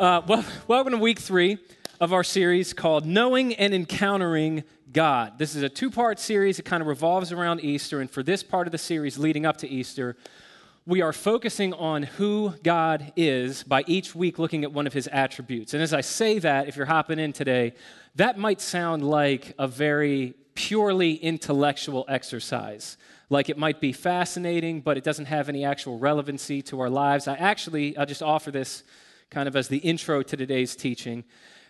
Uh, well, welcome to week three of our series called Knowing and Encountering God. This is a two part series. It kind of revolves around Easter. And for this part of the series leading up to Easter, we are focusing on who God is by each week looking at one of his attributes. And as I say that, if you're hopping in today, that might sound like a very purely intellectual exercise. Like it might be fascinating, but it doesn't have any actual relevancy to our lives. I actually, I'll just offer this kind of as the intro to today's teaching,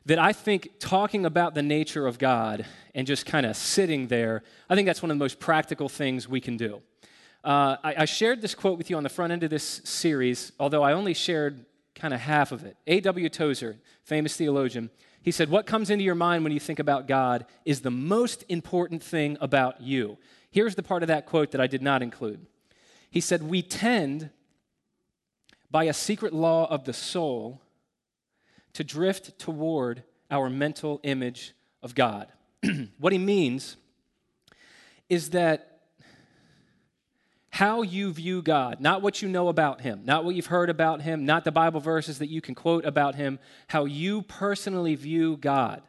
that I think talking about the nature of God and just kind of sitting there, I think that's one of the most practical things we can do. Uh, I, I, shared this quote with you on the front end of this series, although I only shared kind of half of it. A.W. Tozer, famous theologian, he said, What comes into your mind when you think about God is the most important thing about you. Here's the part of that quote that I did not include. He said, We tend by a secret law of the soul to drift toward our mental image of God. what he means is that how you view God, not what you know about him, not what you've heard about him, not the Bible verses that you can quote about him, how you personally view God,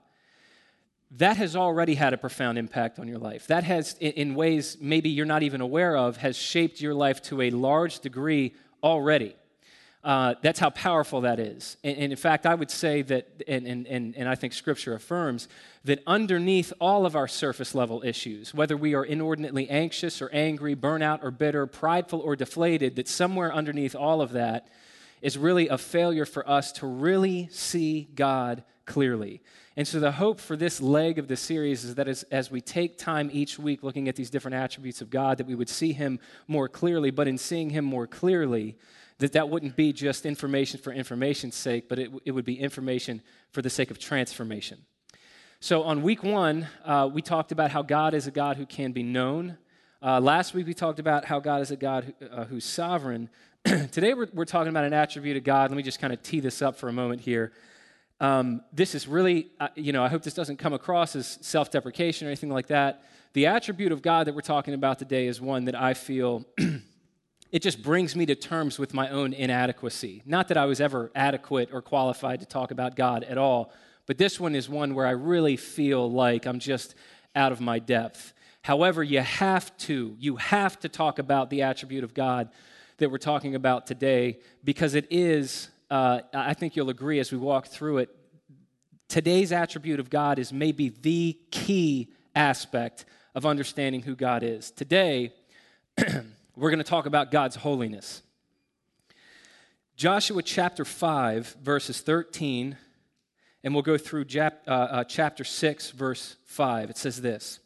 that has already had a profound impact on your life. That has, in ways maybe you're not even aware of, has shaped your life to a large degree already. Uh, that's how powerful that is. And, and, in fact, I would say that, and, and, and I think Scripture affirms, that underneath all of our surface level issues, whether we are inordinately anxious or angry, burnout or bitter, prideful or deflated, that somewhere underneath all of that is really a failure for us to really see God clearly. And so, the hope for this leg of the series is that as, as we take time each week looking at these different attributes of God, that we would see Him more clearly, but in seeing Him more clearly, that that wouldn't be just information for information's sake, but it, it would be information for the sake of transformation. So on week one, uh, we talked about how God is a God who can be known. Uh, last week, we talked about how God is a God who, uh, who's sovereign. Today, we're, we're, talking about an attribute of God. Let me just kind of tee this up for a moment here. Um, this is really, uh, you know, I hope this doesn't come across as self deprecation or anything like that. The attribute of God that we're talking about today is one that I feel it just brings me to terms with my own inadequacy. Not that I was ever adequate or qualified to talk about God at all, but this one is one where I really feel like I'm just out of my depth. However, you have to, you have to talk about the attribute of God that we're talking about today because it is, uh, I think you'll agree as we walk through it, today's attribute of God is maybe the key aspect of understanding who God is. Today, we're going to talk about God's holiness. Joshua chapter 5, verses 13, and we'll go through uh, uh, chapter 6, verse 5. It says this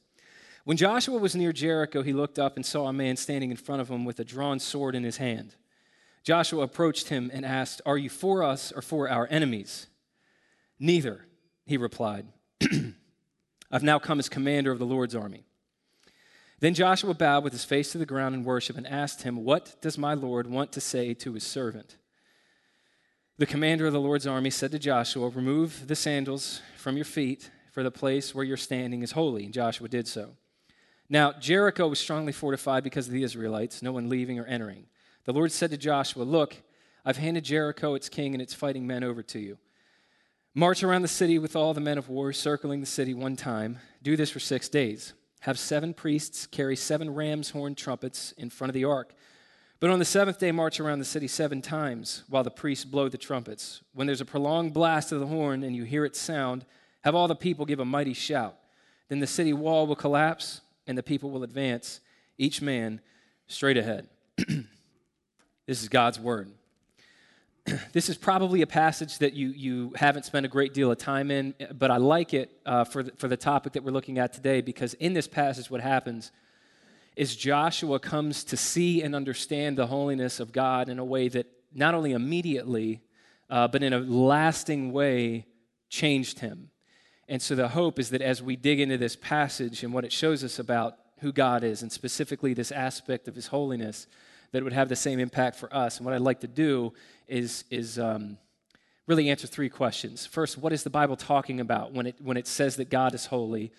When Joshua was near Jericho, he looked up and saw a man standing in front of him with a drawn sword in his hand. Joshua approached him and asked, Are you for us or for our enemies? Neither, he replied. I've now come as commander of the Lord's army. Then Joshua bowed with his face to the ground in worship and asked him, What does my Lord want to say to his servant? The commander of the Lord's army said to Joshua, Remove the sandals from your feet, for the place where you're standing is holy. And Joshua did so. Now, Jericho was strongly fortified because of the Israelites, no one leaving or entering. The Lord said to Joshua, Look, I've handed Jericho, its king, and its fighting men over to you. March around the city with all the men of war, circling the city one time. Do this for six days. Have seven priests carry seven ram's horn trumpets in front of the ark. But on the seventh day, march around the city seven times while the priests blow the trumpets. When there's a prolonged blast of the horn and you hear its sound, have all the people give a mighty shout. Then the city wall will collapse and the people will advance, each man straight ahead. this is God's word. this is probably a passage that you, you haven't spent a great deal of time in, but I like it uh, for, the, for the topic that we're looking at today because in this passage, what happens is Joshua comes to see and understand the holiness of God in a way that not only immediately, uh, but in a lasting way changed him. And so the hope is that as we dig into this passage and what it shows us about who God is, and specifically this aspect of his holiness, that it would have the same impact for us. And what I'd like to do is, is um, really answer three questions. First, what is the Bible talking about when it, when it says that God is holy?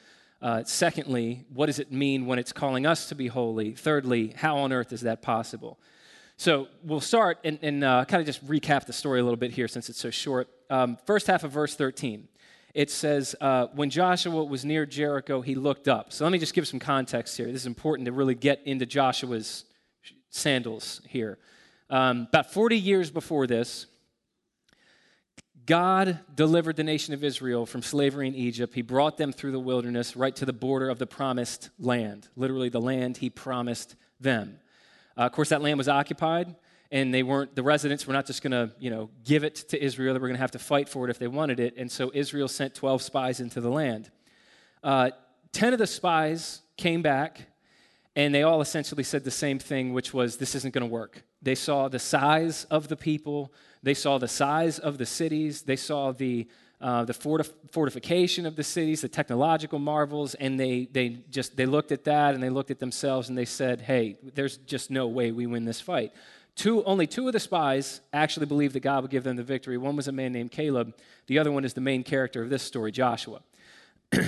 Uh, secondly, what does it mean when it's calling us to be holy? Thirdly, how on earth is that possible? So we'll start and, and uh, kind of just recap the story a little bit here since it's so short. Um, first half of verse 13, it says, uh, When Joshua was near Jericho, he looked up. So let me just give some context here. This is important to really get into Joshua's sandals here. Um, about 40 years before this, God delivered the nation of Israel from slavery in Egypt. He brought them through the wilderness right to the border of the promised land, literally the land he promised them. Uh, of course, that land was occupied, and they weren't the residents were not just going to you know give it to Israel. They were going to have to fight for it if they wanted it. And so Israel sent 12 spies into the land. Uh, Ten of the spies came back, and they all essentially said the same thing, which was this isn't going to work. They saw the size of the people, they saw the size of the cities, they saw the uh, the fortif- fortification of the cities, the technological marvels, and they, they just they looked at that and they looked at themselves and they said, "Hey, there's just no way we win this fight." Two, only two of the spies actually believed that God would give them the victory. One was a man named Caleb. The other one is the main character of this story, Joshua.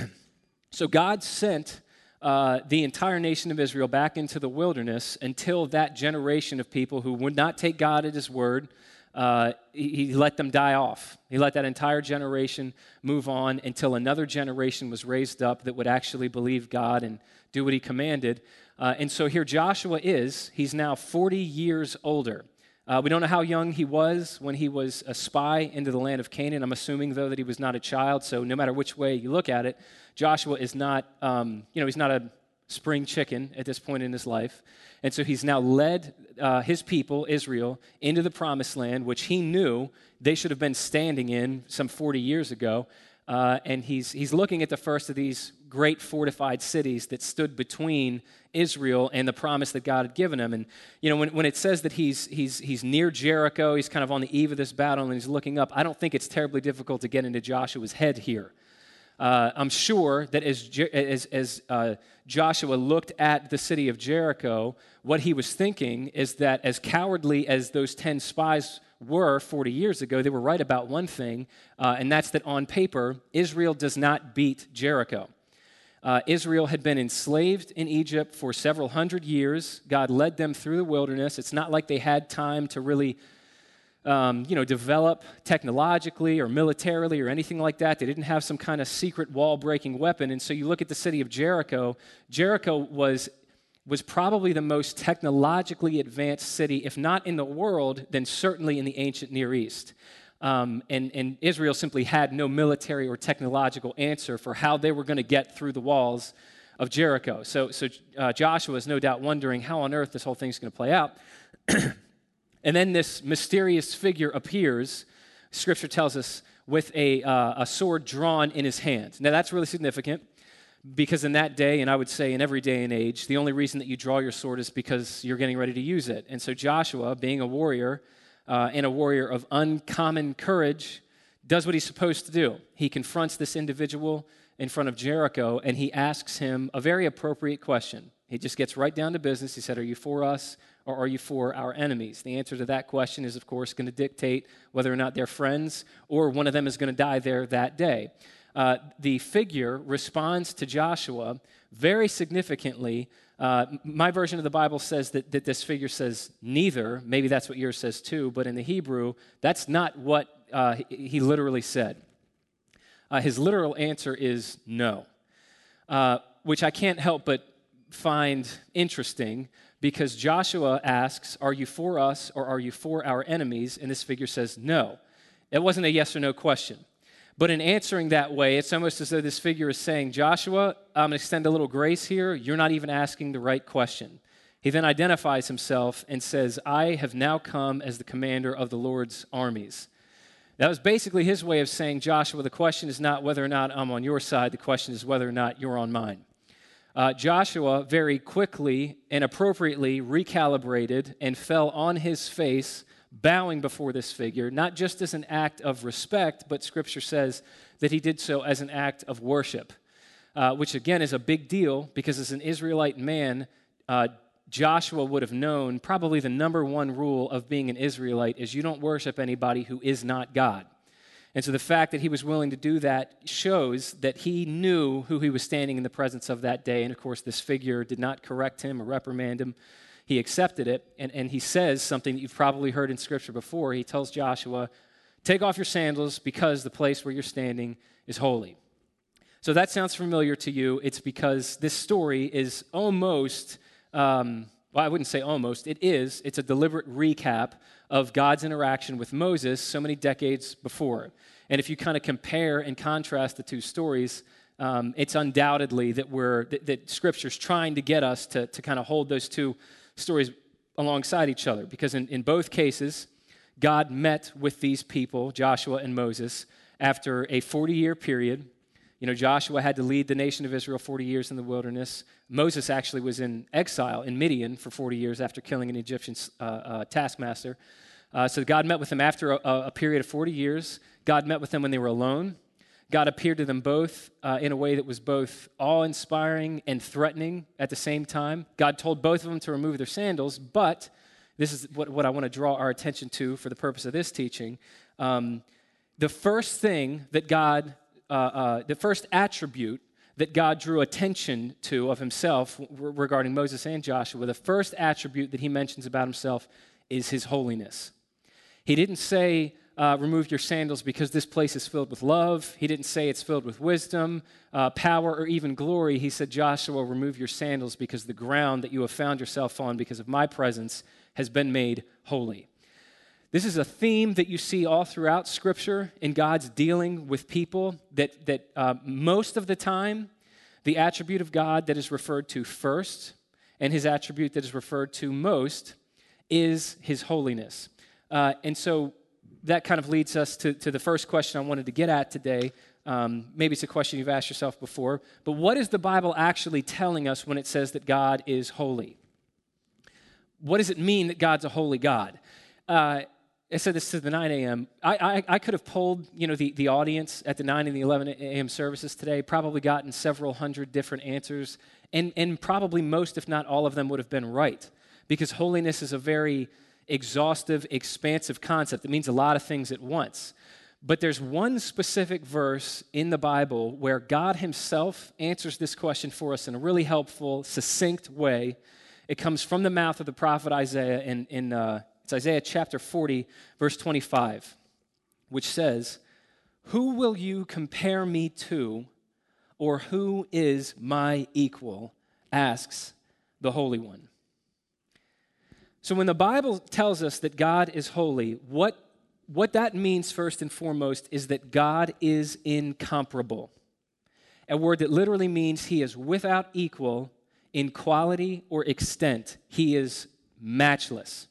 so God sent uh, the entire nation of Israel back into the wilderness until that generation of people who would not take God at His word uh, he, he let them die off. He let that entire generation move on until another generation was raised up that would actually believe God and do what he commanded. Uh, and so here Joshua is. He's now 40 years older. Uh, we don't know how young he was when he was a spy into the land of Canaan. I'm assuming, though, that he was not a child. So no matter which way you look at it, Joshua is not, um, you know, he's not a spring chicken at this point in his life. And so he's now led uh, his people, Israel, into the promised land, which he knew they should have been standing in some 40 years ago. Uh, and he's, he's looking at the first of these great fortified cities that stood between Israel and the promise that God had given him. And, you know, when, when it says that he's, he's, he's near Jericho, he's kind of on the eve of this battle and he's looking up, I don't think it's terribly difficult to get into Joshua's head here. Uh, I'm sure that as, as, as uh, Joshua looked at the city of Jericho, what he was thinking is that as cowardly as those 10 spies were 40 years ago, they were right about one thing, uh, and that's that on paper, Israel does not beat Jericho. Uh, Israel had been enslaved in Egypt for several hundred years. God led them through the wilderness. It's not like they had time to really um, you know, develop technologically or militarily or anything like that. They didn't have some kind of secret wall breaking weapon. And so you look at the city of Jericho, Jericho was, was probably the most technologically advanced city, if not in the world, then certainly in the ancient Near East. Um, and, and Israel simply had no military or technological answer for how they were going to get through the walls of Jericho. So, so uh, Joshua is no doubt wondering how on earth this whole thing's going to play out. And then this mysterious figure appears, scripture tells us, with a, uh, a sword drawn in his hand. Now, that's really significant because in that day, and I would say in every day and age, the only reason that you draw your sword is because you're getting ready to use it. And so, Joshua, being a warrior uh, and a warrior of uncommon courage, does what he's supposed to do. He confronts this individual in front of Jericho and he asks him a very appropriate question. He just gets right down to business. He said, Are you for us or are you for our enemies? The answer to that question is, of course, going to dictate whether or not they're friends or one of them is going to die there that day. Uh, the figure responds to Joshua very significantly. Uh, my version of the Bible says that, that this figure says neither. Maybe that's what yours says too, but in the Hebrew, that's not what uh, he, he, literally said. Uh, his literal answer is no, uh, which I can't help but find interesting because Joshua asks, Are you for us or are you for our enemies? And this figure says, No. It wasn't a yes or no question. But in answering that way, it's almost as though this figure is saying, Joshua, I'm going to extend a little grace here. You're not even asking the right question. He then identifies himself and says, I have now come as the commander of the Lord's armies. That was basically his way of saying, Joshua, the question is not whether or not I'm on your side, the question is whether or not you're on mine uh, Joshua very quickly and appropriately recalibrated and fell on his face, bowing before this figure, not just as an act of respect, but scripture says that he did so as an act of worship, uh, which again is a big deal because as an Israelite man, uh, Joshua would have known probably the number one rule of being an Israelite is you don't worship anybody who is not God. And so the fact that he was willing to do that shows that he knew who he was standing in the presence of that day. And of course, this figure did not correct him or reprimand him. He accepted it, and, and he says something that you've probably heard in Scripture before. He tells Joshua, Take off your sandals because the place where you're standing is holy. So that sounds familiar to you. It's because this story is almost, um, well, I wouldn't say almost, it is. It's a deliberate recap of God's interaction with Moses so many decades before. And if you kind of compare and contrast the two stories, um, it's undoubtedly that we're that, that Scripture's trying to get us to, to kind of hold those two stories alongside each other. Because in, in both cases, God met with these people, Joshua and Moses, after a 40 year period. You know, Joshua had to lead the nation of Israel 40 years in the wilderness. Moses actually was in exile in Midian for 40 years after killing an Egyptian uh, uh, taskmaster. Uh, so God met with them after a, a, period of 40 years. God met with them when they were alone. God appeared to them both uh, in a way that was both awe inspiring and threatening at the same time. God told both of them to remove their sandals, but this is what, what I want to draw our attention to for the purpose of this teaching. Um, the first thing that God, uh, uh, the first attribute that God drew attention to of himself regarding Moses and Joshua, the first attribute that he mentions about himself is his holiness. He didn't say, uh, remove your sandals because this place is filled with love. He didn't say it's filled with wisdom, uh, power, or even glory. He said, Joshua, remove your sandals because the ground that you have found yourself on because of my presence has been made holy. This is a theme that you see all throughout Scripture in God's dealing with people, that, that uh, most of the time, the attribute of God that is referred to first and his attribute that is referred to most is his holiness. Uh, and so that kind of leads us to, to the first question I wanted to get at today. Um, maybe it's a question you've asked yourself before, but what is the Bible actually telling us when it says that God is holy? What does it mean that God's a holy God? Uh, I said this to the 9 a.m. I, I, I, could have polled you know, the, the audience at the 9 and the 11 a.m. services today, probably gotten several hundred different answers, and, and probably most, if not all of them, would have been right. Because holiness is a very exhaustive, expansive concept. It means a lot of things at once. But there's one specific verse in the Bible where God Himself answers this question for us in a really helpful, succinct way. It comes from the mouth of the prophet Isaiah in, in uh, it's Isaiah chapter 40, verse 25, which says, Who will you compare me to, or who is my equal? asks the Holy One. So when the Bible tells us that God is holy, what, what that means first and foremost is that God is incomparable. A word that literally means he is without equal in quality or extent. He is matchless.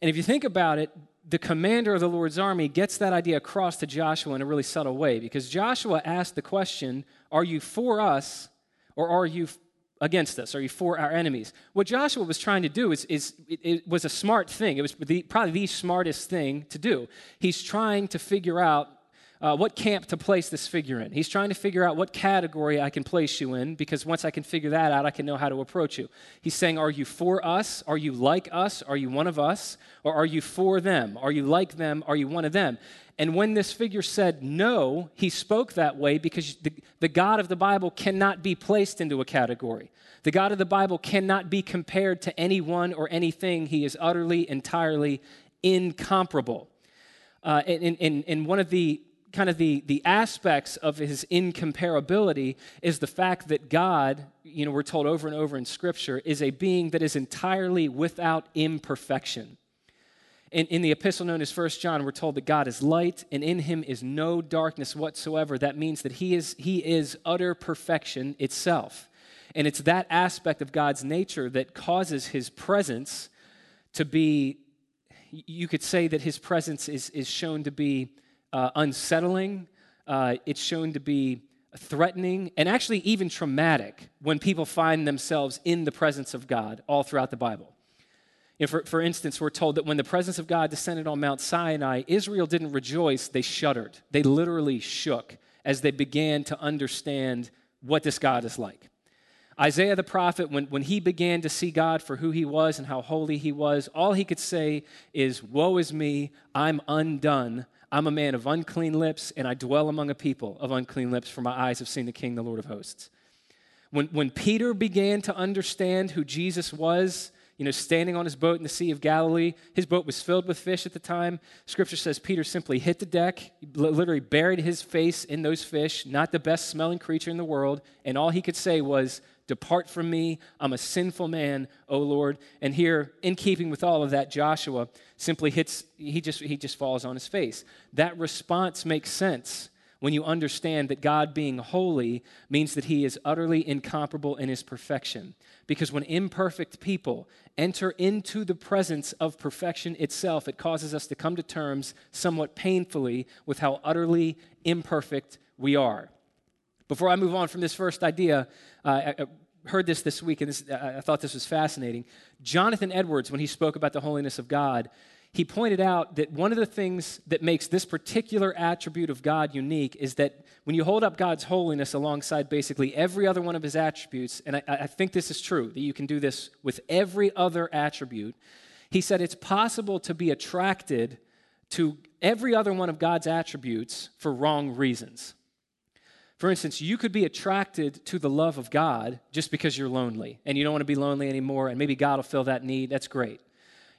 And if you think about it, the commander of the Lord's army gets that idea across to Joshua in a really subtle way because Joshua asked the question Are you for us or are you against us? Are you for our enemies? What Joshua was trying to do is, is it, it was a smart thing. It was the, probably the smartest thing to do. He's trying to figure out uh, what camp to place this figure in. He's trying to figure out what category I can place you in because once I can figure that out, I can know how to approach you. He's saying, Are you for us? Are you like us? Are you one of us? Or are you for them? Are you like them? Are you one of them? And when this figure said no, he spoke that way because the, the God of the Bible cannot be placed into a category. The God of the Bible cannot be compared to anyone or anything. He is utterly, entirely incomparable. Uh, and, and, and one of the kind of the, the aspects of his incomparability is the fact that God, you know, we're told over and over in Scripture, is a being that is entirely without imperfection. In, in the epistle known as First John, we're told that God is light and in him is no darkness whatsoever. That means that he is, he is utter perfection itself. And it's that aspect of God's nature that causes his presence to be, you could say that his presence is, is shown to be uh, unsettling, uh, it's shown to be threatening, and actually even traumatic when people find themselves in the presence of God all throughout the Bible. You know, for, for instance, we're told that when the presence of God descended on Mount Sinai, Israel didn't rejoice, they shuddered. They literally shook as they began to understand what this God is like. Isaiah the prophet, when, when he began to see God for who he was and how holy he was, all he could say is, Woe is me, I'm undone. I'm a man of unclean lips, and I dwell among a people of unclean lips, for my eyes have seen the King, the Lord of hosts. When, when Peter began to understand who Jesus was, you know, standing on his boat in the Sea of Galilee. His boat was filled with fish at the time. Scripture says Peter simply hit the deck, literally buried his face in those fish, not the best smelling creature in the world, and all he could say was, Depart from me, I'm a sinful man, O Lord. And here, in keeping with all of that, Joshua simply hits, he just, he just falls on his face. That response makes sense when you understand that God being holy means that he is utterly incomparable in his perfection. Because when imperfect people enter into the presence of perfection itself, it causes us to come to terms somewhat painfully with how utterly imperfect we are. Before I move on from this first idea, uh, I heard this this week and this, I thought this was fascinating. Jonathan Edwards, when he spoke about the holiness of God, he pointed out that one of the things that makes this particular attribute of God unique is that when you hold up God's holiness alongside basically every other one of his attributes, and I, I, think this is true, that you can do this with every other attribute, he said it's possible to be attracted to every other one of God's attributes for wrong reasons. For instance, you could be attracted to the love of God just because you're lonely and you don't want to be lonely anymore, and maybe God will fill that need. That's great.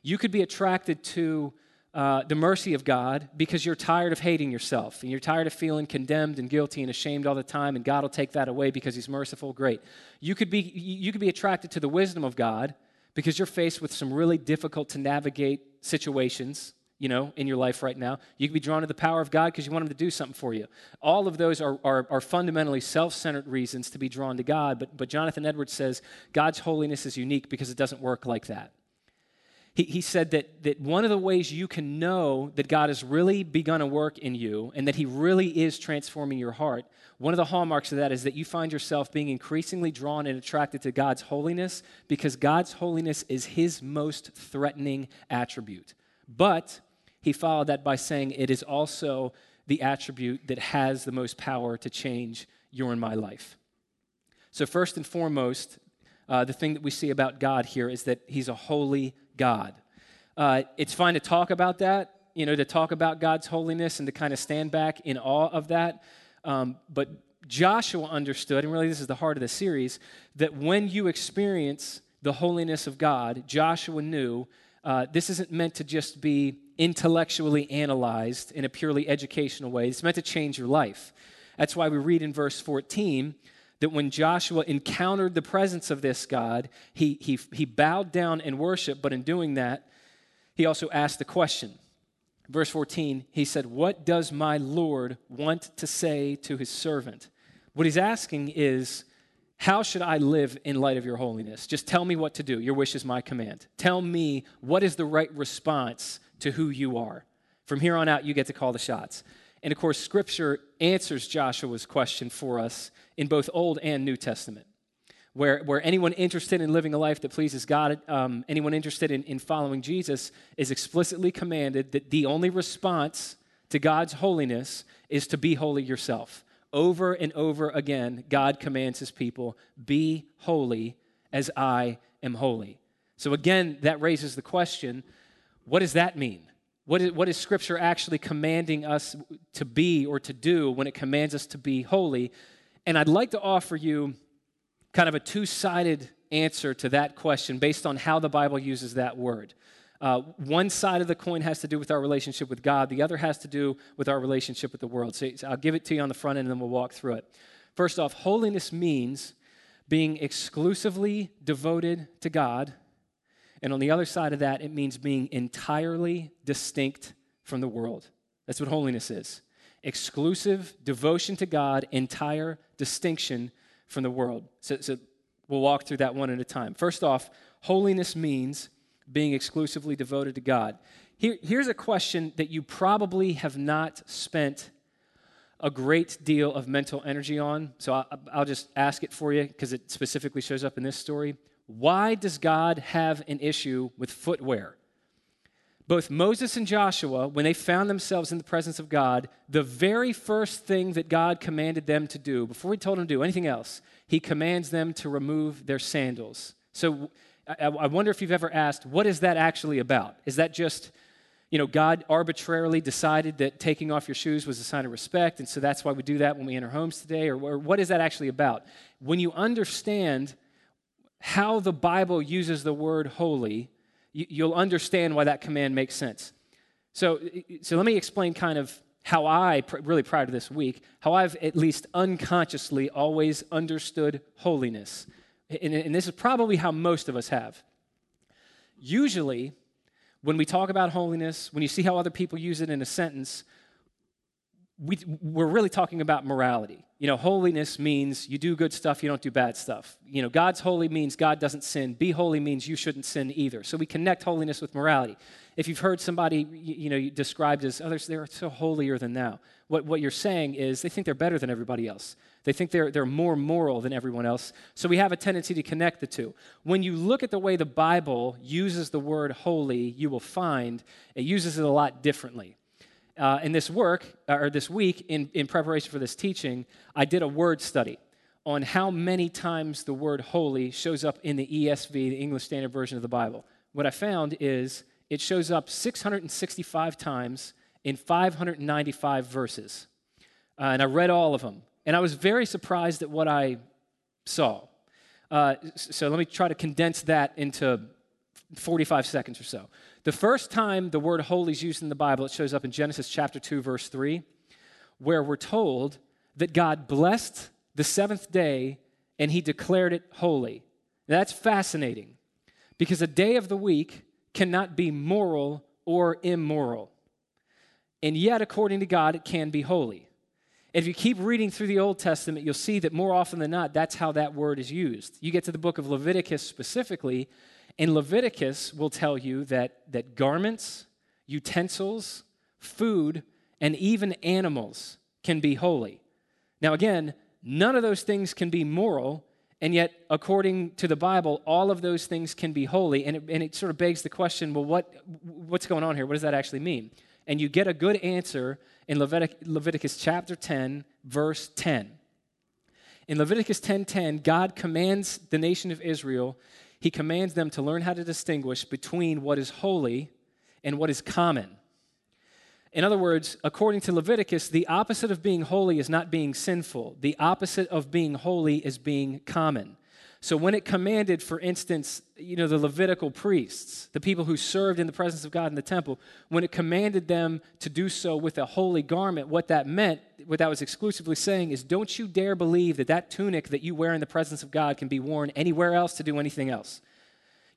You could be attracted to uh, the mercy of God because you're tired of hating yourself and you're tired of feeling condemned and guilty and ashamed all the time, and God will take that away because He's merciful. Great. You could be, you could be attracted to the wisdom of God because you're faced with some really difficult to navigate situations you know, in your life right now. You can be drawn to the power of God because you want Him to do something for you. All of those are, are, are fundamentally self centered reasons to be drawn to God. But, but Jonathan Edwards says God's holiness is unique because it doesn't work like that he, he said that, that one of the ways you can know that God has really begun a work in you and that he really is transforming your heart, one of the hallmarks of that is that you find yourself being increasingly drawn and attracted to God's holiness because God's holiness is his most threatening attribute. But he followed that by saying it is also the attribute that has the most power to change your and my life. So, first and foremost, uh, the thing that we see about God here is that he's a holy God. Uh, it's fine to talk about that, you know, to talk about God's holiness and to kind of stand back in awe of that. Um, but Joshua understood, and really this is the heart of the series, that when you experience the holiness of God, Joshua knew uh, this isn't meant to just be intellectually analyzed in a purely educational way. It's meant to change your life. That's why we read in verse 14 that when Joshua encountered the presence of this God, he, he, he bowed down and worshiped, but in doing that, he also asked the question. Verse 14, he said, What does my Lord want to say to his servant? What he's asking is, How should I live in light of your holiness? Just tell me what to do. Your wish is my command. Tell me what is the right response to who you are. From here on out, you get to call the shots. And of course, Scripture answers Joshua's question for us in both Old and New Testament. Where, where anyone interested in living a life that pleases God, um, anyone interested in, in following Jesus, is explicitly commanded that the only response to God's holiness is to be holy yourself. Over and over again, God commands his people, Be holy as I am holy. So again, that raises the question what does that mean? What is, what is Scripture actually commanding us to be or to do when it commands us to be holy? And I'd like to offer you kind of a two sided answer to that question based on how the Bible uses that word. Uh, one side of the coin has to do with our relationship with God, the other has to do with our relationship with the world. So, so I'll give it to you on the front end and then we'll walk through it. First off, holiness means being exclusively devoted to God and on the other side of that, it means being entirely distinct from the world. That's what holiness is exclusive devotion to God, entire distinction from the world. So, so, we'll walk through that one at a time. First off, holiness means being exclusively devoted to God. Here, here's a question that you probably have not spent a great deal of mental energy on. So I, I'll just ask it for you because it specifically shows up in this story. Why does God have an issue with footwear? Both Moses and Joshua, when they found themselves in the presence of God, the very first thing that God commanded them to do, before he told them to do anything else, he commands them to remove their sandals. So I wonder if you've ever asked, what is that actually about? Is that just, you know, God arbitrarily decided that taking off your shoes was a sign of respect, and so that's why we do that when we enter homes today? Or what is that actually about? When you understand how the Bible uses the word holy, you'll understand why that command makes sense. So, so let me explain kind of how I, really prior to this week, how I've at least unconsciously always understood holiness. And, and this is probably how most of us have. Usually, when we talk about holiness, when you see how other people use it in a sentence, we, we're really talking about morality. You know, holiness means you do good stuff, you don't do bad stuff. You know, God's holy means God doesn't sin. Be holy means you shouldn't sin either. So we connect holiness with morality. If you've heard somebody, you know, described as others, they're so holier than thou. What, what you're saying is they think they're better than everybody else. They think they're, they're more moral than everyone else. So we have a tendency to connect the two. When you look at the way the Bible uses the word holy, you will find it uses it a lot differently. Uh, in this work, uh, or this week, in, in preparation for this teaching, I did a word study on how many times the word holy shows up in the ESV, the English Standard Version of the Bible. What I found is it shows up 665 times in 595 verses. Uh, and I read all of them. And I was very surprised at what I saw. Uh, so let me try to condense that into 45 seconds or so. The first time the word holy is used in the Bible, it shows up in Genesis chapter 2, verse 3, where we're told that God blessed the seventh day and he declared it holy. That's fascinating because a day of the week cannot be moral or immoral. And yet, according to God, it can be holy. If you keep reading through the Old Testament, you'll see that more often than not, that's how that word is used. You get to the book of Leviticus specifically, and Leviticus will tell you that, that garments, utensils, food, and even animals can be holy. Now, again, none of those things can be moral, and yet, according to the Bible, all of those things can be holy. And it, and it sort of begs the question well, what, what's going on here? What does that actually mean? And you get a good answer in Levitic, Leviticus chapter 10, verse 10. In Leviticus 10:10, God commands the nation of Israel he commands them to learn how to distinguish between what is holy and what is common. In other words, according to Leviticus, the opposite of being holy is not being sinful. The opposite of being holy is being common. So when it commanded, for instance, you know, the Levitical priests, the people who served in the presence of God in the temple, when it commanded them to do so with a holy garment, what that meant, what that was exclusively saying is don't you dare believe that that tunic that you wear in the presence of God can be worn anywhere else to do anything else.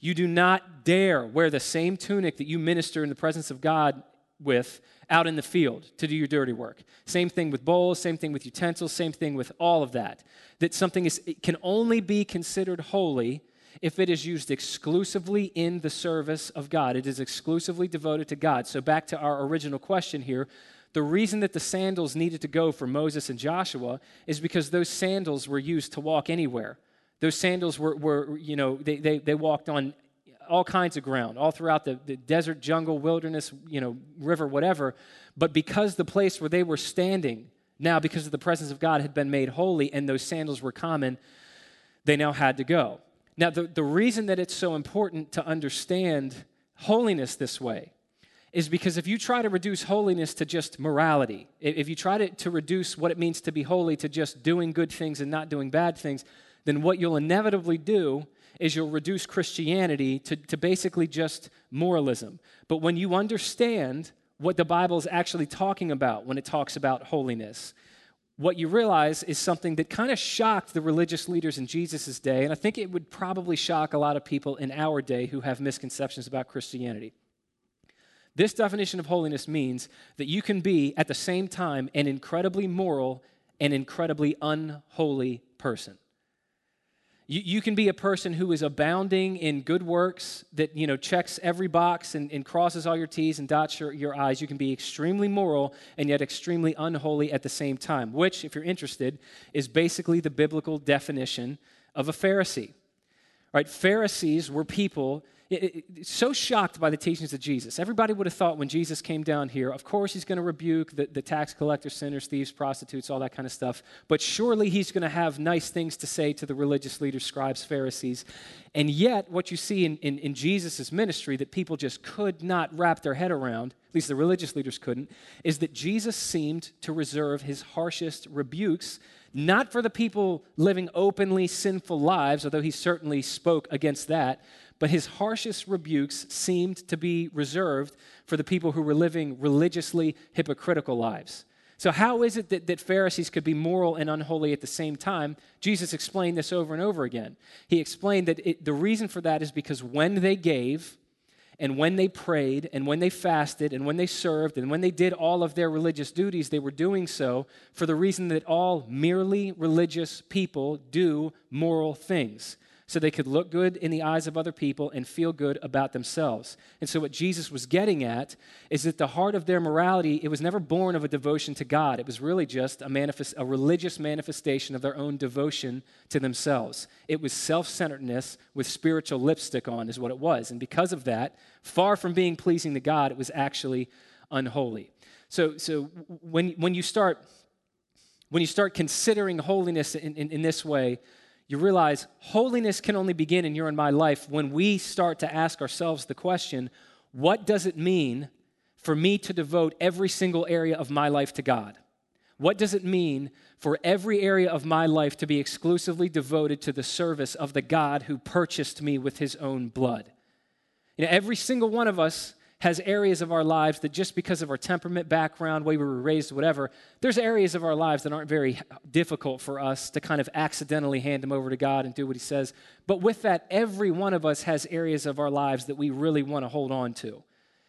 You do not dare wear the same tunic that you minister in the presence of God with out in the field to do your dirty work. Same thing with bowls, same thing with utensils, same thing with all of that. That something is, can only be considered holy if it is used exclusively in the service of God. It is exclusively devoted to God. So, back to our original question here the reason that the sandals needed to go for Moses and Joshua is because those sandals were used to walk anywhere. Those sandals were, were you know, they, they, they walked on all kinds of ground, all throughout the, the desert, jungle, wilderness, you know, river, whatever. But because the place where they were standing, now because of the presence of God, had been made holy and those sandals were common, they now had to go. Now, the, the reason that it's so important to understand holiness this way is because if you try to reduce holiness to just morality, if you try to, to reduce what it means to be holy to just doing good things and not doing bad things, then what you'll inevitably do is you'll reduce Christianity to, to basically just moralism. But when you understand what the Bible is actually talking about when it talks about holiness, what you realize is something that kind of shocked the religious leaders in Jesus' day, and I think it would probably shock a lot of people in our day who have misconceptions about Christianity. This definition of holiness means that you can be at the same time an incredibly moral and incredibly unholy person. You, you can be a person who is abounding in good works that, you know, checks every box and, and crosses all your T's and dots your, your I's. You can be extremely moral and yet extremely unholy at the same time, which, if you're interested, is basically the biblical definition of a Pharisee. Right? Pharisees were people it, it, so shocked by the teachings of Jesus. Everybody would have thought when Jesus came down here, of course, he's going to rebuke the, the tax collectors, sinners, thieves, prostitutes, all that kind of stuff. But surely he's going to have nice things to say to the religious leaders, scribes, Pharisees. And yet, what you see in, in, in Jesus' ministry that people just could not wrap their head around, at least the religious leaders couldn't, is that Jesus seemed to reserve his harshest rebukes not for the people living openly sinful lives, although he certainly spoke against that, but his harshest rebukes seemed to be reserved for the people who were living religiously hypocritical lives. So, how is it that, that Pharisees could be moral and unholy at the same time? Jesus explained this over and over again. He explained that it, the reason for that is because when they gave, and when they prayed, and when they fasted, and when they served, and when they did all of their religious duties, they were doing so for the reason that all merely religious people do moral things so they could look good in the eyes of other people and feel good about themselves. And so what Jesus was getting at is that the heart of their morality, it was never born of a devotion to God. It was really just a manifest a religious manifestation of their own devotion to themselves. It was self-centeredness with spiritual lipstick on is what it was. And because of that, far from being pleasing to God, it was actually unholy. So so when when you start when you start considering holiness in, in, in this way, you realize holiness can only begin in your and my life when we start to ask ourselves the question what does it mean for me to devote every single area of my life to God? What does it mean for every area of my life to be exclusively devoted to the service of the God who purchased me with his own blood? You know, every single one of us has areas of our lives that just because of our temperament, background, way we were raised, whatever, there's areas of our lives that aren't very difficult for us to kind of accidentally hand them over to God and do what He says. But with that, every one of us has areas of our lives that we really want to hold on to.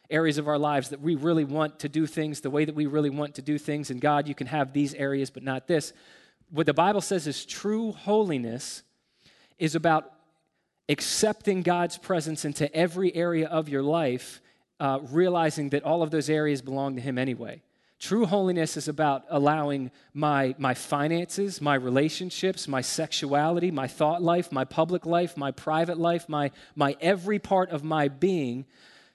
Areas of our lives that we really want to do things the way that we really want to do things. And God, you can have these areas, but not this. What the Bible says is true holiness is about accepting God's presence into every area of your life uh, realizing that all of those areas belong to Him anyway. True holiness is about allowing my, my finances, my relationships, my sexuality, my thought life, my public life, my private life, my, my every part of my being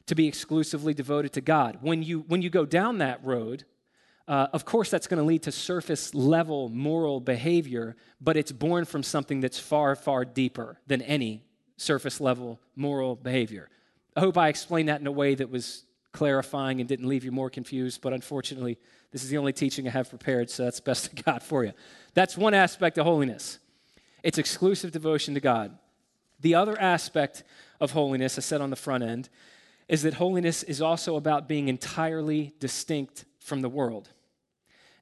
to be exclusively devoted to God. When you, when you go down that road, uh, of course, that's going to lead to surface level moral behavior, but it's born from something that's far, far deeper than any surface level moral behavior. I hope I explained that in a way that was clarifying and didn't leave you more confused, but unfortunately, this is the only teaching I have prepared, so that's best I got for you. That's one aspect of holiness it's exclusive devotion to God. The other aspect of holiness, I said on the front end, is that holiness is also about being entirely distinct from the world.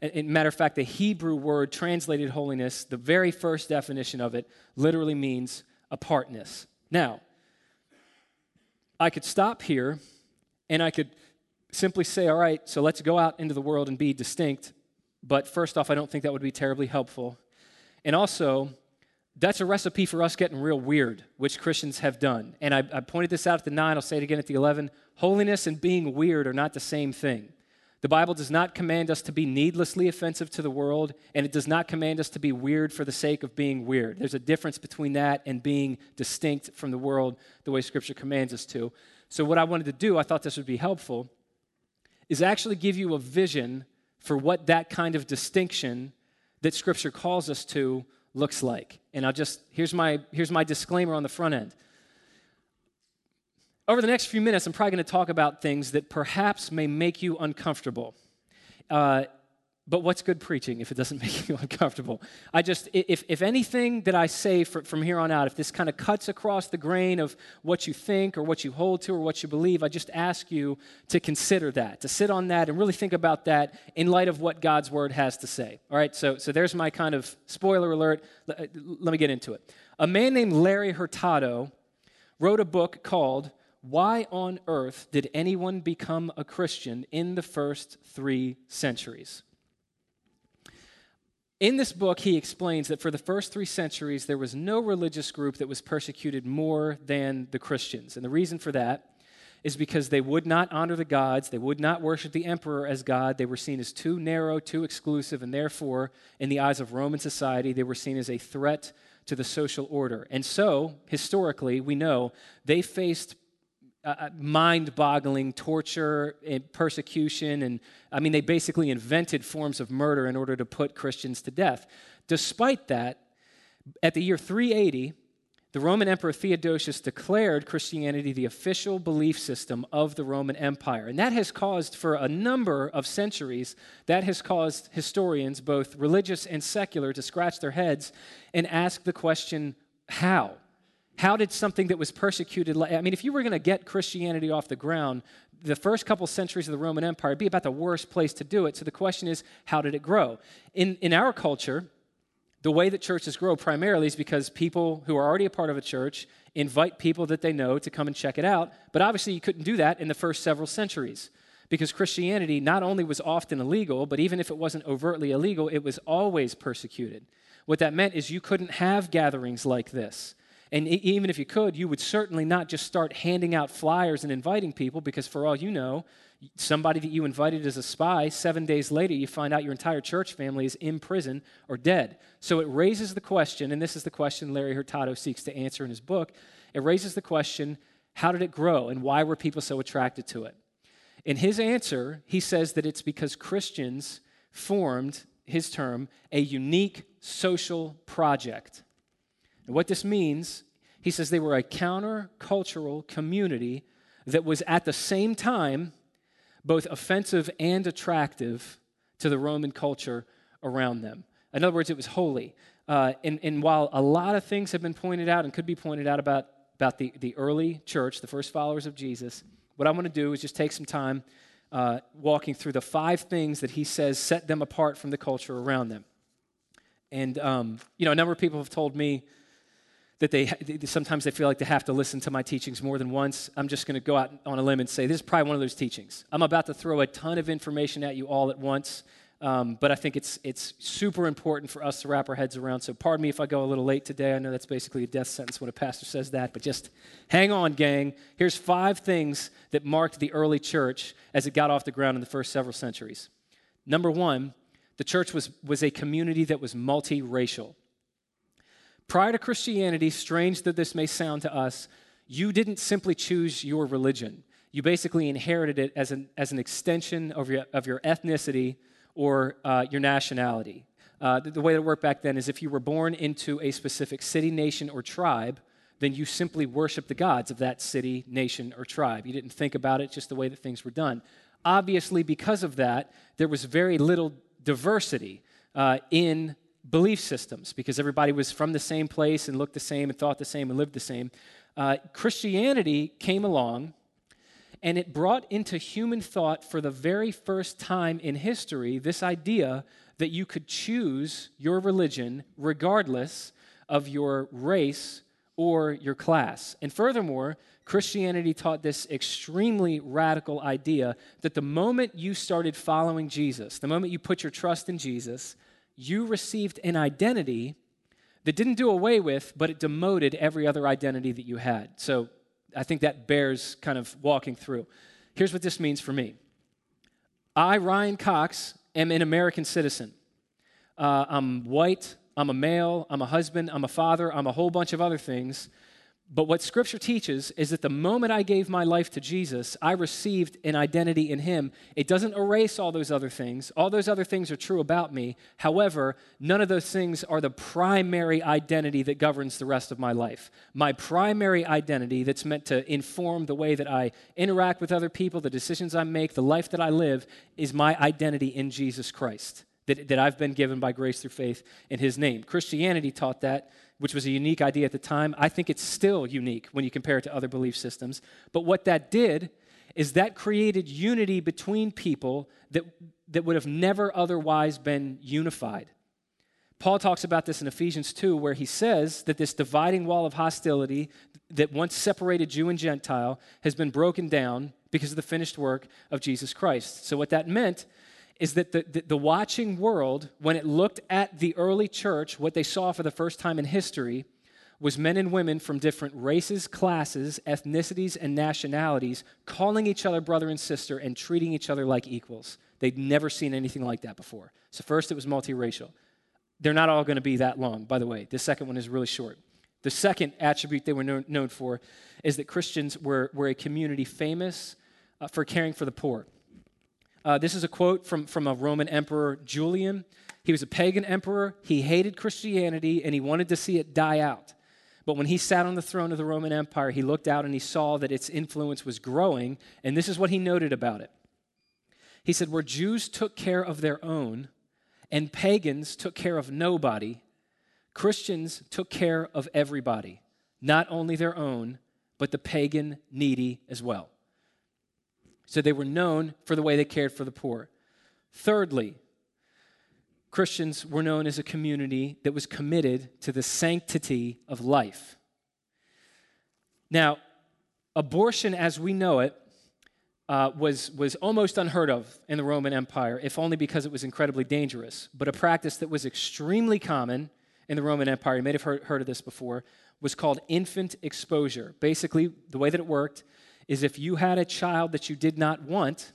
And, matter of fact, the Hebrew word translated holiness, the very first definition of it, literally means apartness. Now, I could stop here and I could simply say, all right, so let's go out into the world and be distinct. But first off, I don't think that would be terribly helpful. And also, that's a recipe for us getting real weird, which Christians have done. And I, I, pointed this out at the 9, I'll say it again at the 11. Holiness and being weird are not the same thing. The Bible does not command us to be needlessly offensive to the world, and it does not command us to be weird for the sake of being weird. There's a difference between that and being distinct from the world the way Scripture commands us to. So, what I wanted to do, I thought this would be helpful, is actually give you a vision for what that kind of distinction that Scripture calls us to looks like. And I'll just, here's my, here's my disclaimer on the front end. Over the next few minutes, I'm probably going to talk about things that perhaps may make you uncomfortable. Uh, but what's good preaching if it doesn't make you uncomfortable? I just, if, if anything that I say for, from here on out, if this kind of cuts across the grain of what you think or what you hold to or what you believe, I just ask you to consider that, to sit on that and really think about that in light of what God's word has to say. All right, so, so there's my kind of spoiler alert. Let, let me get into it. A man named Larry Hurtado wrote a book called why on earth did anyone become a Christian in the first three centuries? In this book, he explains that for the first three centuries, there was no religious group that was persecuted more than the Christians. And the reason for that is because they would not honor the gods, they would not worship the emperor as God. They were seen as too narrow, too exclusive, and therefore, in the eyes of Roman society, they were seen as a threat to the social order. And so, historically, we know they faced uh, uh mind boggling torture and persecution. And I mean, they basically invented forms of murder in order to put Christians to death. Despite that, at the year 380, the Roman Emperor Theodosius declared Christianity the official belief system of the Roman Empire. And that has caused, for a number of centuries, that has caused historians, both religious and secular, to scratch their heads and ask the question how? How did something that was persecuted, I mean, if you were going to get Christianity off the ground, the first couple centuries of the Roman Empire would be about the worst place to do it. So the question is, how did it grow? In, in our culture, the way that churches grow primarily is because people who are already a part of a church invite people that they know to come and check it out. But obviously, you couldn't do that in the first several centuries because Christianity not only was often illegal, but even if it wasn't overtly illegal, it was always persecuted. What that meant is you couldn't have gatherings like this. And even if you could, you would certainly not just start handing out flyers and inviting people because, for all you know, somebody that you invited as a spy, seven days later, you find out your entire church family is in prison or dead. So it raises the question, and this is the question Larry Hurtado seeks to answer in his book. It raises the question how did it grow and why were people so attracted to it? In his answer, he says that it's because Christians formed, his term, a unique social project. And what this means, he says they were a counter-cultural community that was at the same time both offensive and attractive to the Roman culture around them. In other words, it was holy. Uh, and, and, while a lot of things have been pointed out and could be pointed out about, about the, the early church, the first followers of Jesus, what I want to do is just take some time uh, walking through the five things that he says set them apart from the culture around them. And, um, you know, a number of people have told me that they, sometimes they feel like they have to listen to my teachings more than once. I'm just going to go out on a limb and say this is probably one of those teachings. I'm about to throw a ton of information at you all at once, um, but I think it's it's super important for us to wrap our heads around. So pardon me if I go a little late today. I know that's basically a death sentence when a pastor says that, but just hang on, gang. Here's five things that marked the early church as it got off the ground in the first several centuries. Number one, the church was was a community that was multiracial. Prior to Christianity, strange that this may sound to us, you didn't simply choose your religion. You basically inherited it as an, as an extension of your, of your ethnicity or uh, your nationality. Uh, the, the, way it worked back then is if you were born into a specific city, nation, or tribe, then you simply worshiped the gods of that city, nation, or tribe. You didn't think about it, just the way that things were done. Obviously, because of that, there was very little diversity uh, in belief systems because everybody was from the same place and looked the same and thought the same and lived the same. Uh, Christianity came along and it brought into human thought for the very first time in history this idea that you could choose your religion regardless of your race or your class. And furthermore, Christianity taught this extremely radical idea that the moment you started following Jesus, the moment you put your trust in Jesus, you received an identity that didn't do away with, but it demoted every other identity that you had. So I think that bears kind of walking through. Here's what this means for me I, Ryan Cox, am an American citizen. Uh, I'm white, I'm a male, I'm a husband, I'm a father, I'm a whole bunch of other things. But what Scripture teaches is that the moment I gave my life to Jesus, I received an identity in Him. It doesn't erase all those other things. All those other things are true about me. However, none of those things are the primary identity that governs the rest of my life. My primary identity that's meant to inform the way that I interact with other people, the decisions I make, the life that I live, is my identity in Jesus Christ that, that I've been given by grace through faith in His name. Christianity taught that which was a unique idea at the time. I think it's still unique when you compare it to other belief systems. But what that did is that created unity between people that, that would have never otherwise been unified. Paul talks about this in Ephesians 2, where he says that this dividing wall of hostility that once separated Jew and Gentile has been broken down because of the finished work of Jesus Christ. So, what that meant is that the, the, the, watching world, when it looked at the early church, what they saw for the first time in history was men and women from different races, classes, ethnicities, and nationalities calling each other brother and sister and treating each other like equals. They'd never seen anything like that before. So, first, it was multiracial. They're not all going to be that long, by the way. The second one is really short. The second attribute they were known, known for is that Christians were, were a community famous uh, for caring for the poor. Uh, this is a quote from, from a Roman emperor, Julian. He was a pagan emperor. He hated Christianity and he wanted to see it die out. But when he sat on the throne of the Roman Empire, he looked out and he saw that its influence was growing. And this is what he noted about it. He said, Where Jews took care of their own and pagans took care of nobody, Christians took care of everybody, not only their own, but the pagan needy as well. So they were known for the way they cared for the poor. Thirdly, Christians were known as a community that was committed to the sanctity of life. Now, abortion as we know it uh, was, was almost unheard of in the Roman Empire, if only because it was incredibly dangerous. But a practice that was extremely common in the Roman Empire, you may have heard, heard of this before, was called infant exposure. Basically, the way that it worked is if you had a child that you did not want,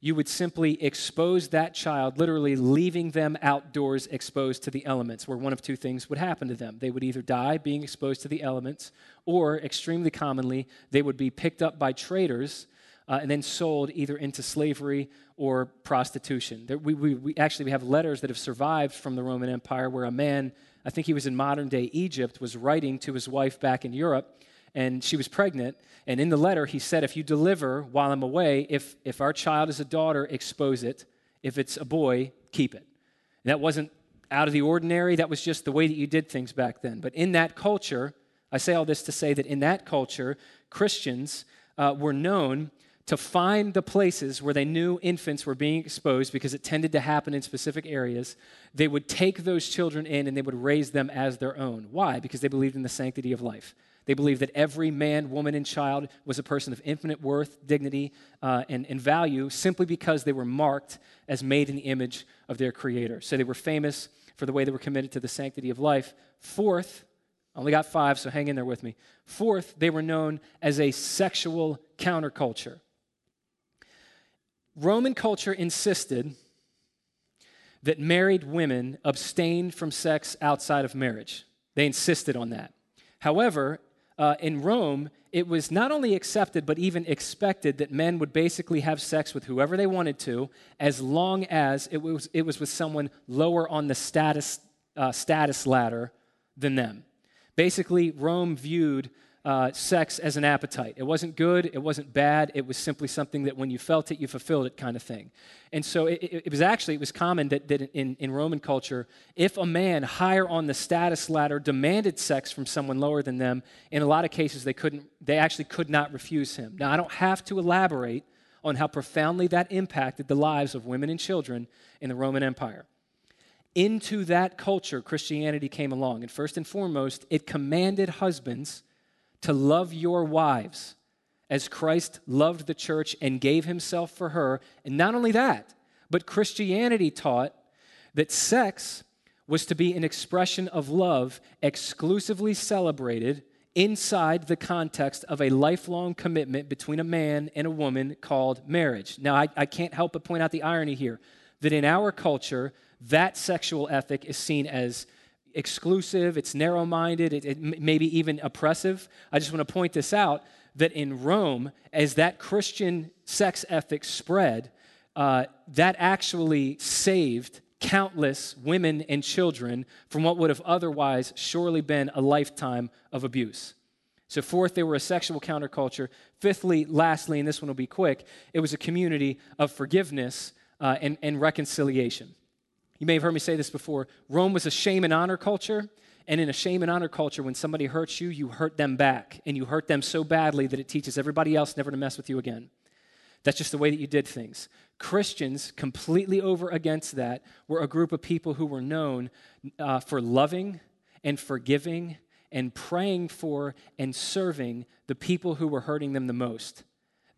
you would simply expose that child, literally leaving them outdoors exposed to the elements, where one of two things would happen to them. They would either die being exposed to the elements, or extremely commonly, they would be picked up by traders uh, and then sold either into slavery or prostitution. There, we, we, we actually we have letters that have survived from the Roman Empire where a man, I think he was in modern day Egypt, was writing to his wife back in Europe and she was pregnant. And in the letter, he said, If you deliver while I'm away, if, if our child is a daughter, expose it. If it's a boy, keep it. And that wasn't out of the ordinary, that was just the way that you did things back then. But in that culture, I say all this to say that in that culture, Christians uh, were known to find the places where they knew infants were being exposed because it tended to happen in specific areas. They would take those children in and they would raise them as their own. Why? Because they believed in the sanctity of life. They believed that every man, woman, and child was a person of infinite worth, dignity, uh, and, and value simply because they were marked as made in the image of their Creator. So they were famous for the way they were committed to the sanctity of life. Fourth, I only got five, so hang in there with me. Fourth, they were known as a sexual counterculture. Roman culture insisted that married women abstained from sex outside of marriage. They insisted on that. However, uh, in Rome, it was not only accepted but even expected that men would basically have sex with whoever they wanted to, as long as it was, it was with someone lower on the status, uh, status ladder than them. Basically, Rome viewed uh, sex as an appetite. It wasn't good, it wasn't bad, it was simply something that when you felt it, you fulfilled it kind of thing. And so it, it, was actually, it was common that, that in, in Roman culture, if a man higher on the status ladder demanded sex from someone lower than them, in a lot of cases they couldn't, they actually could not refuse him. Now, I don't have to elaborate on how profoundly that impacted the lives of women and children in the Roman Empire. Into that culture, Christianity came along. And first and foremost, it commanded husbands to love your wives as Christ loved the church and gave himself for her. And not only that, but Christianity taught that sex was to be an expression of love exclusively celebrated inside the context of a lifelong commitment between a man and a woman called marriage. Now, I, I, can't help but point out the irony here that in our culture, that sexual ethic is seen as exclusive, it's narrow minded, it, it maybe even oppressive. I just want to point this out that in Rome, as that Christian sex ethic spread, uh, that actually saved countless women and children from what would have otherwise surely been a lifetime of abuse. So, fourth, they were a sexual counterculture. Fifthly, lastly, and this one will be quick, it was a community of forgiveness uh, and, and reconciliation. You may have heard me say this before. Rome was a shame and honor culture. And in a shame and honor culture, when somebody hurts you, you hurt them back. And you hurt them so badly that it teaches everybody else never to mess with you again. That's just the way that you did things. Christians, completely over against that, were a group of people who were known uh, for loving and forgiving and praying for and serving the people who were hurting them the most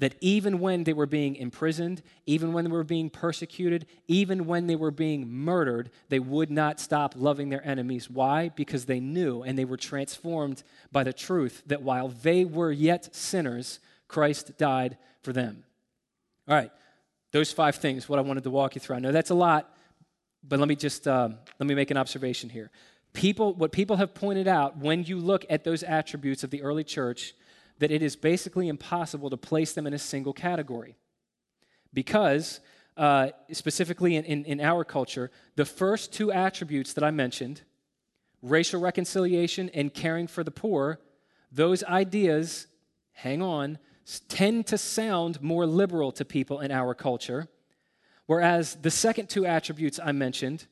that even when they were being imprisoned, even when they were being persecuted, even when they were being murdered, they would not stop loving their enemies. Why? Because they knew and they were transformed by the truth that while they were yet sinners, Christ died for them. All right, those five things, what I wanted to walk you through. I know that's a lot, but let me just um, let me make an observation here. People, what people have pointed out when you look at those attributes of the early church that it is basically impossible to place them in a single category. Because, uh, specifically in, in, in our culture, the first two attributes that I mentioned racial reconciliation, and caring for the poor, those ideas, hang on, tend to sound more liberal to people in our culture. Whereas the second two attributes I mentioned,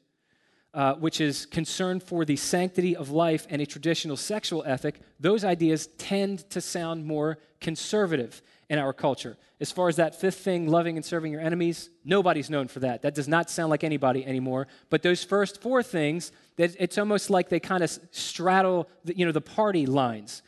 uh, which is concern for the sanctity of life and a traditional sexual ethic, those ideas tend to sound more conservative in our culture. As far as that fifth thing, loving and serving your enemies, nobody's known for that. That does not sound like anybody anymore. But those first four things, it's almost like they kind of straddle, the, you know, the party lines.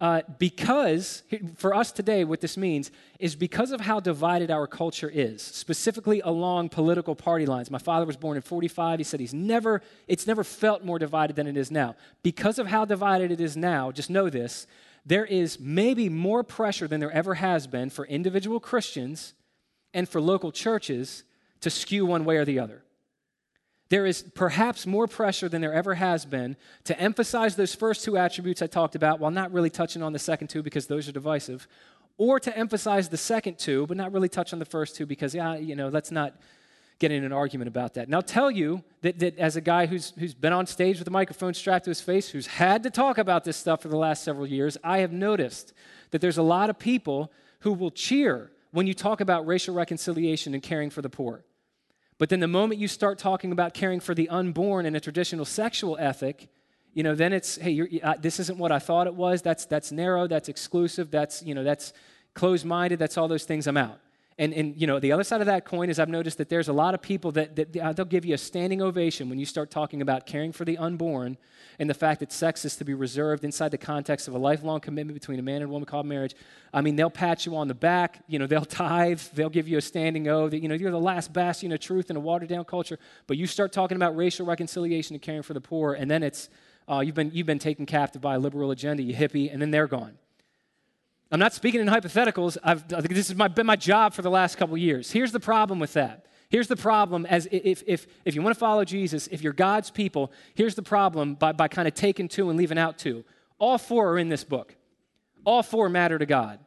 Uh, because, for us today, what this means is because of how divided our culture is, specifically along political party lines. My father was born in 45. He said he's never, it's never felt more divided than it is now. Because of how divided it is now, just know this, there is maybe more pressure than there ever has been for individual Christians and for local churches to skew one way or the other. There is perhaps more pressure than there ever has been to emphasize those first two attributes I talked about while not really touching on the second two because those are divisive, or to emphasize the second two but not really touch on the first two because, yeah, you know, let's not get in an argument about that. I'll tell you that, that as a guy who's, who's been on stage with a microphone strapped to his face, who's had to talk about this stuff for the last several years, I have noticed that there's a lot of people who will cheer when you talk about racial reconciliation and caring for the poor. But then the moment you start talking about caring for the unborn in a traditional sexual ethic, you know, then it's, hey, uh, this isn't what I thought it was. That's, that's narrow, that's exclusive, that's, you know, that's closed-minded, that's all those things, I'm out. And, and, you know, the other side of that coin is I've noticed that there's a lot of people that, that uh, they'll give you a standing ovation when you start talking about caring for the unborn and the fact that sex is to be reserved inside the context of a lifelong commitment between a man and a woman called marriage. I mean, they'll pat you on the back, you know, they'll tithe, they'll give you a standing O that, you know, you're the last bastion of truth in a watered down culture. But you start talking about racial reconciliation and caring for the poor, and then it's, uh, you've, been, you've been taken captive by a liberal agenda, you hippie, and then they're gone. I'm not speaking in hypotheticals. I've, this has been my job for the last couple years. Here's the problem with that. Here's the problem as if, if, if you want to follow Jesus, if you're God's people, here's the problem by, by kind of taking two and leaving out two. All four are in this book. All four matter to God.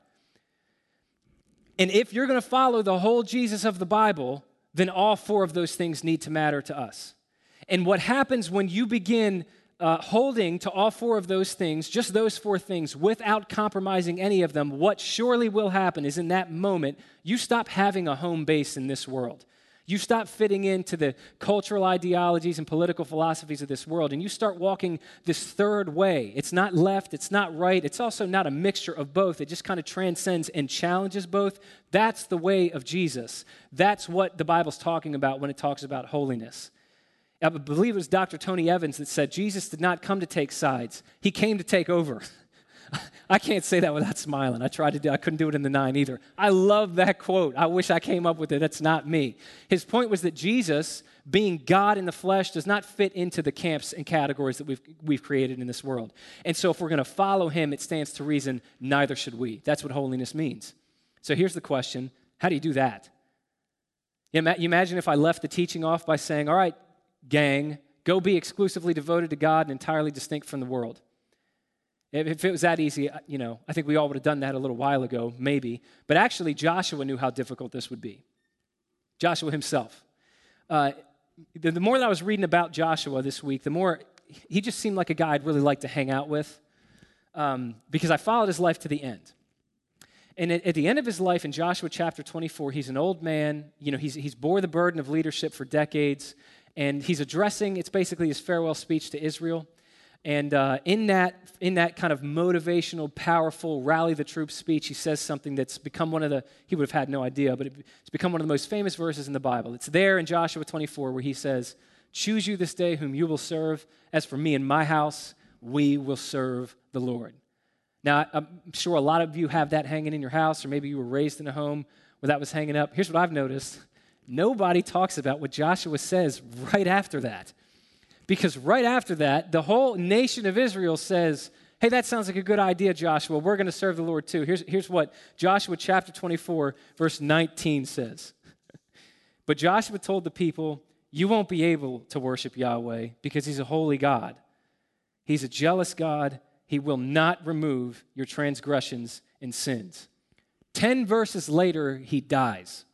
And if you're going to follow the whole Jesus of the Bible, then all four of those things need to matter to us. And what happens when you begin uh, holding to all four of those things, just those four things, without compromising any of them, what surely will happen is in that moment, you stop having a home base in this world. You stop fitting into the cultural ideologies and political philosophies of this world, and you start walking this third way. It's not left, it's not right, it's also not a mixture of both. It just kind of transcends and challenges both. That's the way of Jesus. That's what the Bible's talking about when it talks about holiness. I believe it was Dr. Tony Evans that said Jesus did not come to take sides, he came to take over. I can't say that without smiling. I tried to do I couldn't do it in the 9 either. I love that quote. I wish I came up with it. That's not me. His point was that Jesus, being God in the flesh, does not fit into the camps and categories that we've we've created in this world. And so if we're going to follow him, it stands to reason neither should we. That's what holiness means. So here's the question, how do you do that? You imagine if I left the teaching off by saying, "All right, gang, go be exclusively devoted to God and entirely distinct from the world. If it was that easy, uh, you know, I think we all would have done that a little while ago, maybe. But actually, Joshua knew how difficult this would be. Joshua himself. Uh, the, the more that I was reading about Joshua this week, the more he just seemed like a guy I'd really like to hang out with um, because I followed his life to the end. And at, at, the end of his life in Joshua chapter 24, he's an old man. You know, he's, he's bore the burden of leadership for decades and he's addressing, it's basically his farewell speech to Israel. And uh, in, that, in that kind of motivational, powerful, rally the troops speech, he says something that's become one of the, he would have had no idea, but it's become one of the most famous verses in the Bible. It's there in Joshua 24 where he says, Choose you this day whom you will serve. As for me and my house, we will serve the Lord. Now, I'm sure a lot of you have that hanging in your house, or maybe you were raised in a home where that was hanging up. Here's what I've noticed nobody talks about what Joshua says right after that. Because right after that, the whole nation of Israel says, Hey, that sounds like a good idea, Joshua. We're going to serve the Lord too. Here's, here's what Joshua chapter 24, verse 19 says. but Joshua told the people, You won't be able to worship Yahweh because he's a holy God. He's a jealous God. He will not remove your transgressions and sins. Ten verses later, he dies.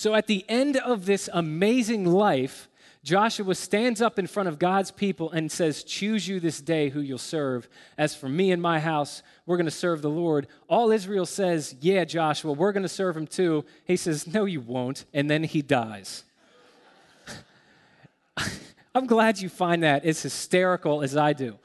So at the end of this amazing life, Joshua stands up in front of God's people and says, Choose you this day who you'll serve. As for me and my house, we're going to serve the Lord. All Israel says, Yeah, Joshua, we're going to serve him too. He says, No, you won't. And then he dies. I'm glad you find that as hysterical as I do.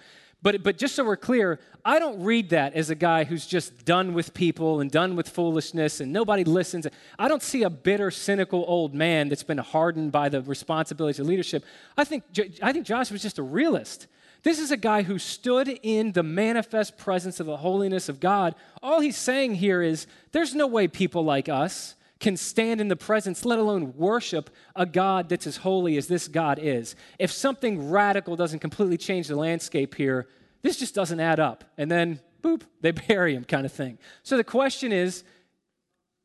But, but just so we're clear, I don't read that as a guy who's just done with people and done with foolishness and nobody listens. I don't see a bitter, cynical old man that's been hardened by the responsibilities of leadership. I think, I think Josh was just a realist. This is a guy who stood in the manifest presence of the holiness of God. All he's saying here is there's no way people like us can stand in the presence, let alone worship a God that's as holy as this God is. If something radical doesn't completely change the landscape here, this just doesn't add up. And then, boop, they bury him, kind of thing. So the question is,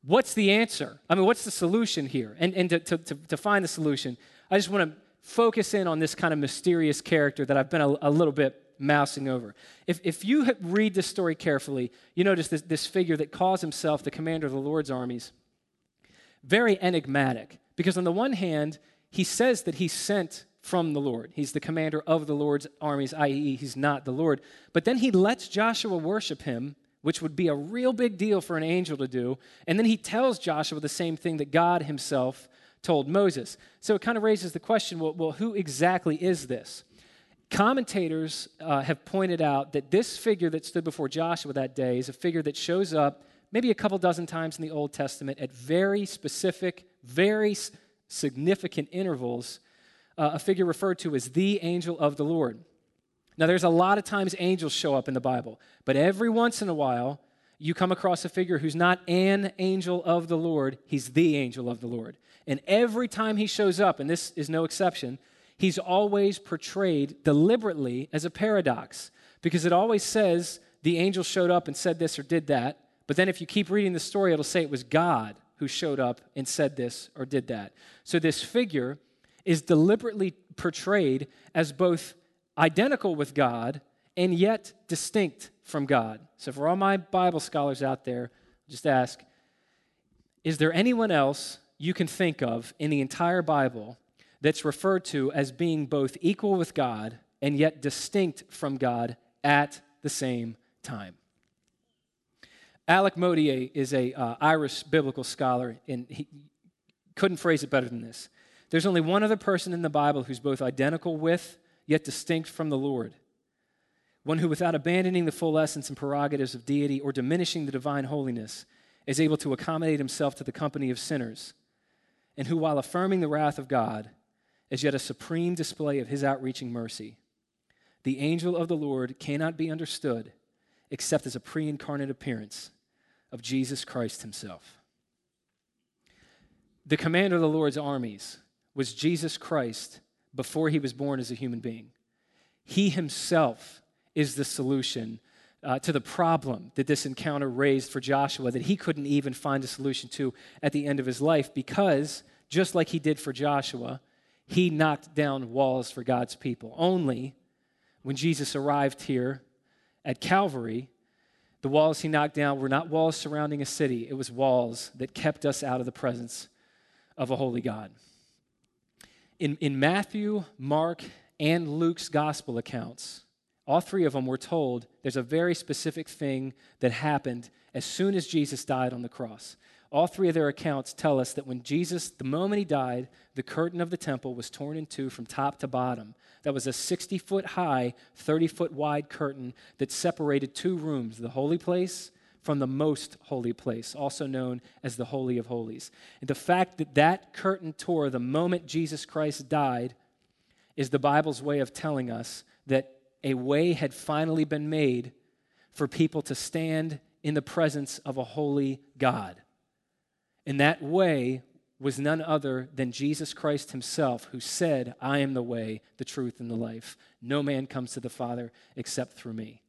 what's the answer? I mean, what's the solution here? And, and to, to, to find the solution, I just want to focus in on this kind of mysterious character that I've been a, a little bit mousing over. If, if you read this story carefully, you notice this, this figure that calls himself the commander of the Lord's armies very enigmatic because, on the one hand, he says that he's sent from the Lord. He's the commander of the Lord's armies, i.e., he's not the Lord. But then he lets Joshua worship him, which would be a real big deal for an angel to do. And then he tells Joshua the same thing that God himself told Moses. So it kind of raises the question well, well who exactly is this? Commentators uh, have pointed out that this figure that stood before Joshua that day is a figure that shows up maybe a couple dozen times in the Old Testament at very specific, very significant intervals, uh, a figure referred to as the angel of the Lord. Now, there's a lot of times angels show up in the Bible, but every once in a while, you come across a figure who's not an angel of the Lord, he's the angel of the Lord. And every time he shows up, and this is no exception, he's always portrayed deliberately as a paradox because it always says the angel showed up and said this or did that, but then if you keep reading the story, it'll say it was God who showed up and said this or did that. So this figure is deliberately portrayed as both identical with God and yet distinct from God. So for all my Bible scholars out there, just ask is there anyone else you can think of in the entire Bible that's referred to as being both equal with God and yet distinct from God at the same time? Alec Motyer is a uh, Irish biblical scholar, and he couldn't phrase it better than this. There's only one other person in the Bible who's both identical with, yet distinct from the Lord. One who, without abandoning the full essence and prerogatives of deity or diminishing the divine holiness, is able to accommodate himself to the company of sinners, and who, while affirming the wrath of God, is yet a supreme display of his outreaching mercy. The angel of the Lord cannot be understood except as a pre incarnate appearance of Jesus Christ himself. The commander of the Lord's armies was Jesus Christ before he was born as a human being. He himself is the solution uh, to the problem that this encounter raised for Joshua that he couldn't even find a solution to at the end of his life because, just like he did for Joshua, he knocked down walls for God's people. Only when Jesus arrived here at Calvary the walls he knocked down were not walls surrounding a city, it was walls that kept us out of the presence of a holy God. In, in Matthew, Mark, and Luke's gospel accounts, all three of them were told there's a very specific thing that happened as soon as Jesus died on the cross. All three of their accounts tell us that when Jesus, the moment he died, the curtain of the temple was torn in two from top to bottom. That was a 60 foot high, 30 foot wide curtain that separated two rooms the holy place from the most holy place, also known as the Holy of Holies. And the fact that that curtain tore the moment Jesus Christ died is the Bible's way of telling us that a way had finally been made for people to stand in the presence of a holy God. And that way was none other than Jesus Christ himself, who said, I am the way, the truth, and the life. No man comes to the Father except through me.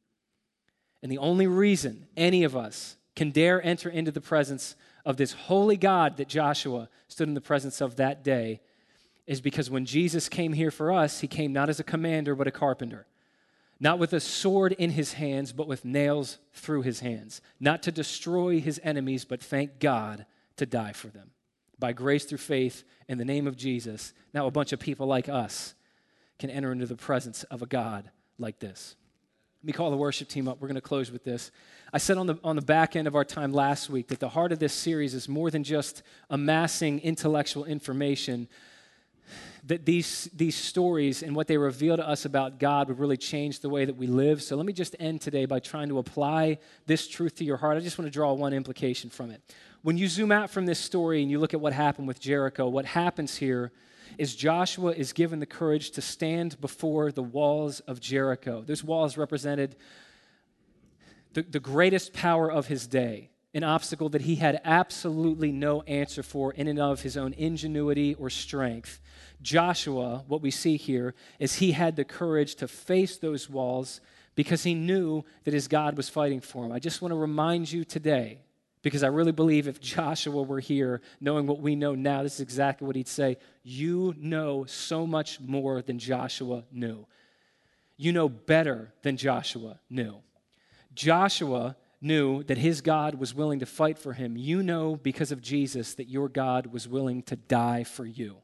And the only reason any of us can dare enter into the presence of this holy God that Joshua stood in the presence of that day is because when Jesus came here for us, he came not as a commander, but a carpenter. Not with a sword in his hands, but with nails through his hands. Not to destroy his enemies, but thank God to die for them by grace through faith in the name of Jesus, now a bunch of people like us can enter into the presence of a God like this. Let me call the worship team up. We're going to close with this. I said on the, on the back end of our time last week that the heart of this series is more than just amassing intellectual information, that these, these stories and what they reveal to us about God would really change the way that we live. So let me just end today by trying to apply this truth to your heart. I just want to draw one implication from it. When you zoom out from this story and you look at what happened with Jericho, what happens here is Joshua is given the courage to stand before the walls of Jericho. Those walls represented the, the greatest power of his day, an obstacle that he had absolutely no answer for in and of his own ingenuity or strength. Joshua, what we see here, is he had the courage to face those walls because he knew that his God was fighting for him. I just want to remind you today because I really believe if Joshua were here, knowing what we know now, this is exactly what he'd say. You know so much more than Joshua knew. You know better than Joshua knew. Joshua knew that his God was willing to fight for him. You know because of Jesus that your God was willing to die for you.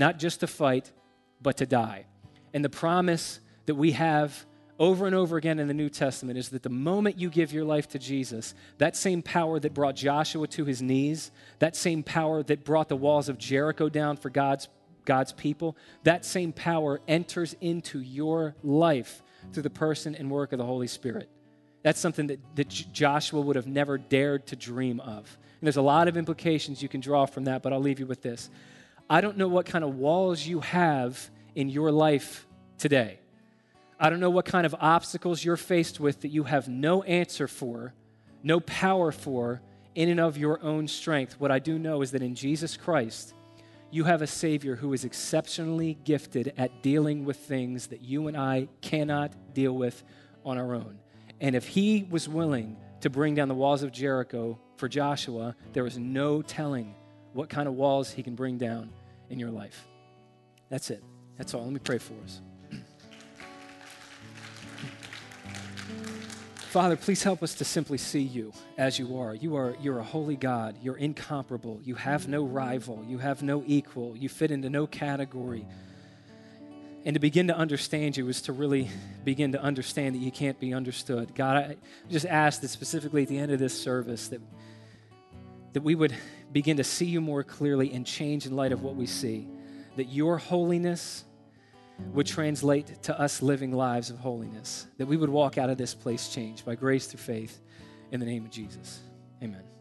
Not just to fight, but to die. And the promise that we have over and over again in the New Testament is that the moment you give your life to Jesus, that same power that brought Joshua to his knees, that same power that brought the walls of Jericho down for God's, God's people, that same power enters into your life through the person and work of the Holy Spirit. That's something that, that Joshua would have never dared to dream of. And there's a lot of implications you can draw from that, but I'll leave you with this. I don't know what kind of walls you have in your life today. I don't know what kind of obstacles you're faced with that you have no answer for, no power for, in and of your own strength. What I do know is that in Jesus Christ, you have a Savior who is exceptionally gifted at dealing with things that you and I cannot deal with on our own. And if He was willing to bring down the walls of Jericho for Joshua, there is no telling what kind of walls He can bring down in your life. That's it. That's all. Let me pray for us. Father, please help us to simply see you as you are. You are you're a holy God. You're incomparable. You have no rival. You have no equal. You fit into no category. And to begin to understand you is to really begin to understand that you can't be understood. God, I just ask that specifically at the end of this service that, that we would begin to see you more clearly and change in light of what we see. That your holiness, would translate to us living lives of holiness, that we would walk out of this place changed by grace through faith in the name of Jesus. Amen.